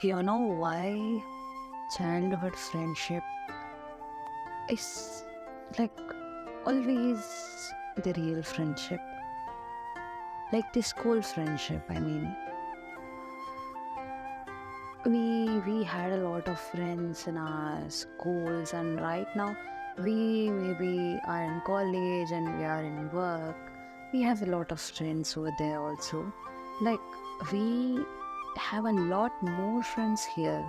You know why childhood friendship is like always the real friendship? Like the school friendship, I mean. We we had a lot of friends in our schools and right now we maybe are in college and we are in work. We have a lot of friends over there also. Like we have a lot more friends here.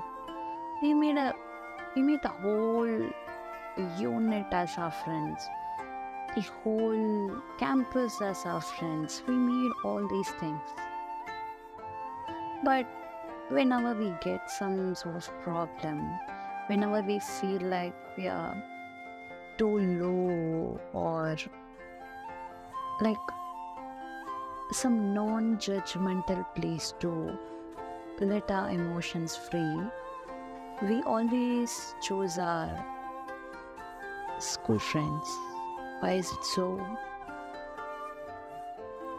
We made a we made the whole unit as our friends, the whole campus as our friends. We made all these things. But whenever we get some sort of problem, whenever we feel like we are too low or like some non judgmental place to let our emotions free, we always choose our school friends. Why is it so?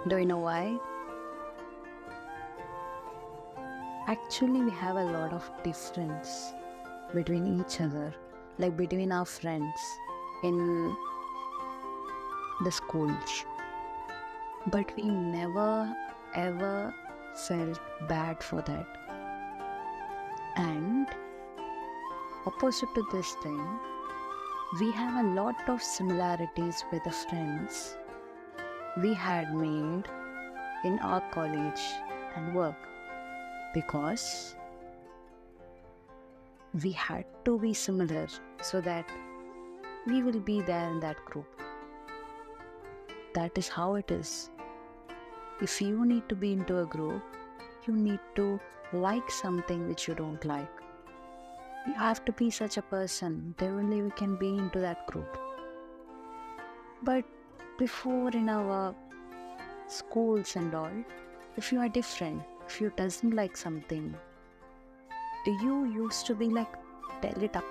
Do you know why? Actually, we have a lot of difference between each other, like between our friends in the schools. But we never ever felt bad for that. And opposite to this thing, we have a lot of similarities with the friends we had made in our college and work because we had to be similar so that we will be there in that group. That is how it is. If you need to be into a group, you need to like something which you don't like. You have to be such a person, then only we can be into that group. But before in our schools and all, if you are different, if you doesn't like something, you used to be like, tell it up.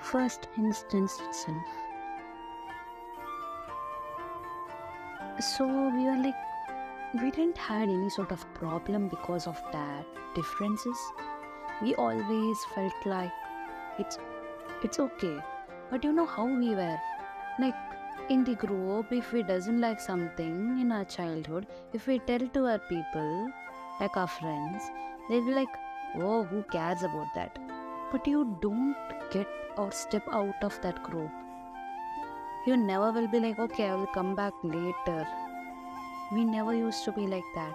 First instance itself. So we were like, we didn't had any sort of problem because of that differences. We always felt like it's it's okay. But you know how we were? Like in the group, if we doesn't like something in our childhood, if we tell to our people, like our friends, they'll be like, oh, who cares about that? But you don't get or step out of that group. You never will be like, okay, I will come back later. We never used to be like that.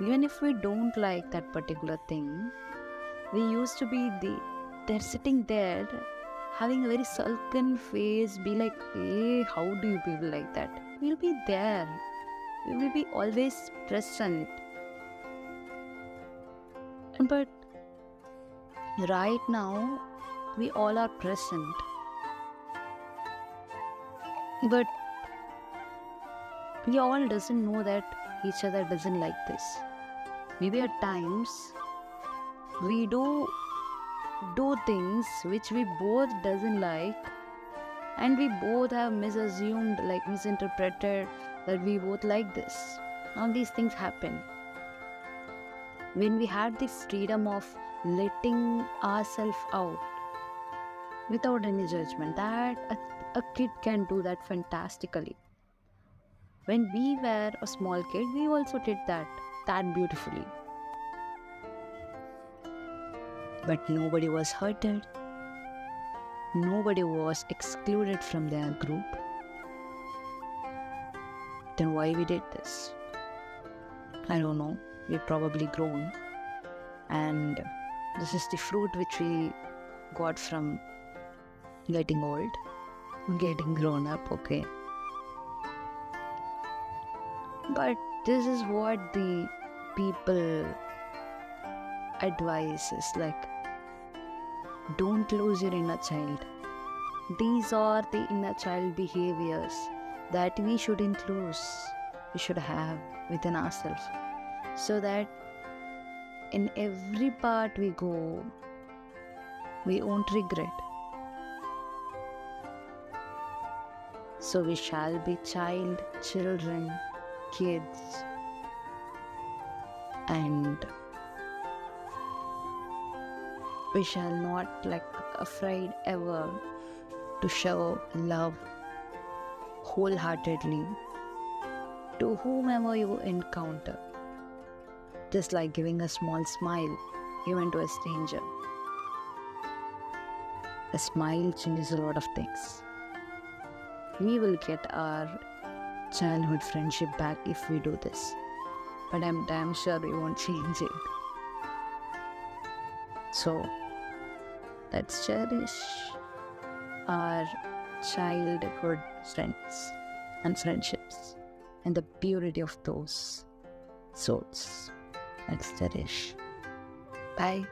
Even if we don't like that particular thing, we used to be the they're sitting there having a very sulken face, be like, hey, how do you people like that? We'll be there. We will be always present. But right now, we all are present. But we all doesn't know that each other doesn't like this. Maybe at times we do do things which we both doesn't like and we both have misassumed like misinterpreted that we both like this all these things happen when we had the freedom of letting ourselves out without any judgment that a, a kid can do that fantastically when we were a small kid we also did that that beautifully but nobody was hurted. Nobody was excluded from their group. Then why we did this? I don't know. We've probably grown. And this is the fruit which we got from getting old, getting grown up, okay. But this is what the people advise is like don't lose your inner child. These are the inner child behaviors that we shouldn't lose, we should have within ourselves. So that in every part we go, we won't regret. So we shall be child, children, kids, and we shall not like afraid ever to show love wholeheartedly to whomever you encounter. Just like giving a small smile even to a stranger. A smile changes a lot of things we will get our childhood friendship back if we do this but i'm damn sure we won't change it so let's cherish our childhood friends and friendships and the purity of those souls. Let's cherish. Bye.